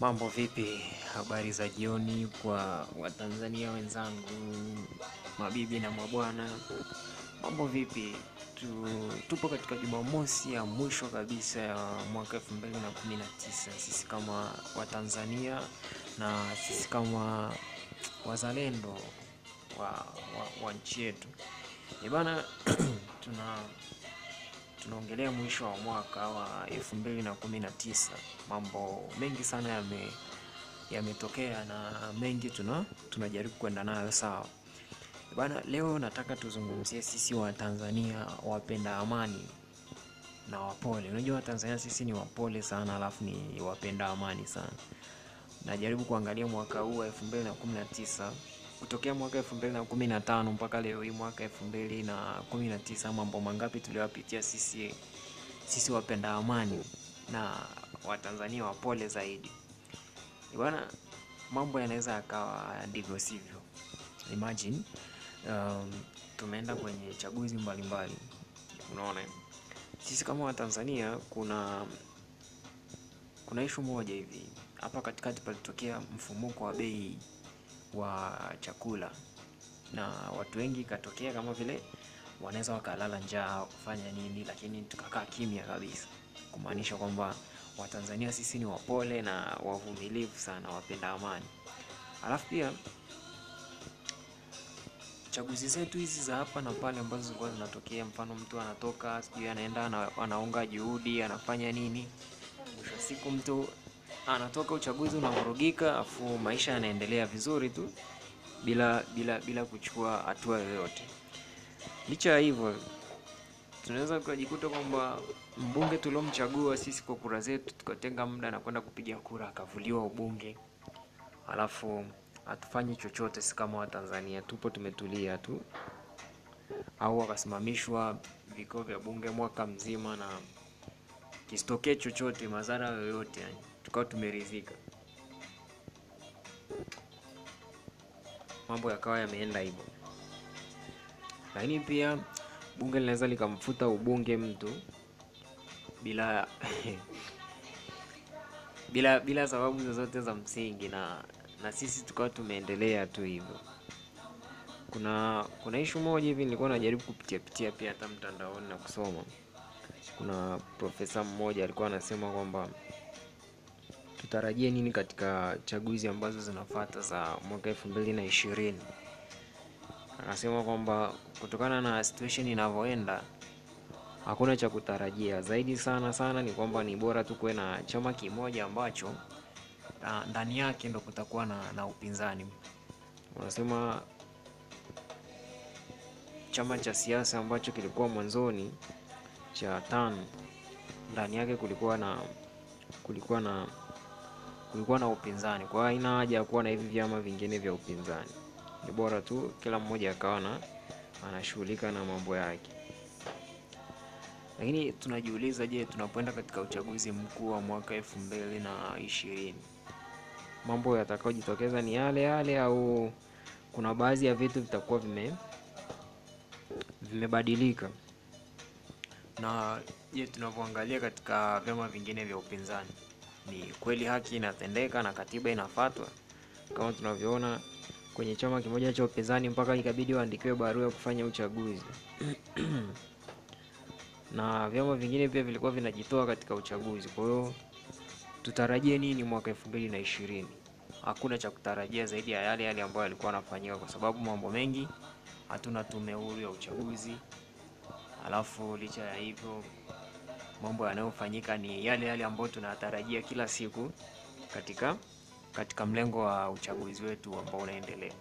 Mambo vipi? Habari za jioni kwa Watanzania wenzangu, mabibi na mabwana. Mambo vipi? Tu, tupo katika Jumamosi ya mwisho kabisa ya mwaka 2019. Sisi kama Watanzania na sisi kama wazalendo wa, wa, wa nchi yetu. Bana tunaongelea mwisho wa mwaka wa 2019 mambo mengi sana yame yametokea na mengi tuna tunajaribu kwenda nayo sawa. Bana leo nataka tuzungumzie sisi wa tanzania wapenda amani na wapole. Unajua tanzania sisi ni wapole sana alafu ni wapenda amani sana. Najaribu kuangalia mwaka huu wa 2019 kutokea mwaka elfu mbili na kumi na tano mpaka leo hii mwaka elfu mbili na kumi na tisa mambo mangapi tuliyopitia sisi sisi wapenda amani na watanzania wapole zaidi. Bwana mambo yanaweza yakawa ndivyo sivyo. Imagine um, tumeenda kwenye chaguzi mbalimbali. Unaona sisi kama watanzania kuna kuna ishu moja hivi. Hapa katikati palitokea mfumuko wa bei wa chakula. Na watu wengi ikatokea kama vile wanaweza wakalala njaa kufanya nini lakini tukakaa kimya kabisa. Kumaanisha kwamba watanzania sisi ni wapole na wavumilivu sana wapenda amani. Alafu pia chaguzi zetu hizi za hapa na pale ambazo zilikuwa zinatokea mfano mtu anatoka sijui anaenda anaunga juhudi anafanya nini. Mwisho siku mtu anatoka uchaguzi unavurugika afu maisha yanaendelea vizuri tu bila bila bila kuchukua hatua yoyote. Licha ya hivyo tunaweza tukajikuta kwamba mbunge tuliomchagua sisi kwa kura zetu tukatenga muda na kwenda kupiga kura akavuliwa ubunge. Alafu hatufanyi chochote si kama watanzania tupo tumetulia tu. Au akasimamishwa vikao vya bunge mwaka mzima na kisitokee chochote madhara yoyote yani tukawa tumeridhika. Mambo yakawa yameenda hivyo. Lakini pia bunge linaweza likamfuta ubunge mtu bila bila bila sababu zozote za msingi na na sisi tukawa tumeendelea tu hivyo. Kuna kuna ishu moja hivi nilikuwa najaribu kupitia pitia pia hata mtandaoni na kusoma. Kuna profesa mmoja alikuwa anasema kwamba tutarajie nini katika chaguzi ambazo zinafata za mwaka elfu mbili na ishirini? Anasema kwamba kutokana na situation inavyoenda hakuna cha kutarajia. Zaidi sana sana ni kwamba ni bora tu kuwe na chama kimoja ambacho ndani yake ndo kutakuwa na, na upinzani. Unasema chama cha siasa ambacho kilikuwa mwanzoni cha tano ndani yake kulikuwa na kulikuwa na kulikuwa na upinzani. Kwa hiyo haina haja ya kuwa na hivi vyama vingine vya upinzani. Ni bora tu kila mmoja akawa na anashughulika na mambo yake. Lakini tunajiuliza je tunapoenda katika uchaguzi mkuu wa mwaka elfu mbili na ishirini mambo yatakayojitokeza ni yale yale au kuna baadhi ya vitu vitakuwa vime vimebadilika? Na je tunavyoangalia katika vyama vingine vya upinzani ni kweli haki inatendeka na katiba inafatwa. Kama tunavyoona kwenye chama kimoja cha upinzani mpaka ikabidi waandikiwe barua ya kufanya uchaguzi. Na vyama vingine pia vilikuwa vinajitoa katika uchaguzi. Kwa hiyo tutarajie nini mwaka elfu mbili na ishirini? Hakuna cha kutarajia zaidi ya yale yale ambayo yalikuwa yanafanyika kwa sababu mambo mengi hatuna tume huru ya uchaguzi. Alafu licha ya hivyo mambo yanayofanyika ni yale yale ambayo tunatarajia kila siku katika katika mlengo wa uchaguzi wetu ambao unaendelea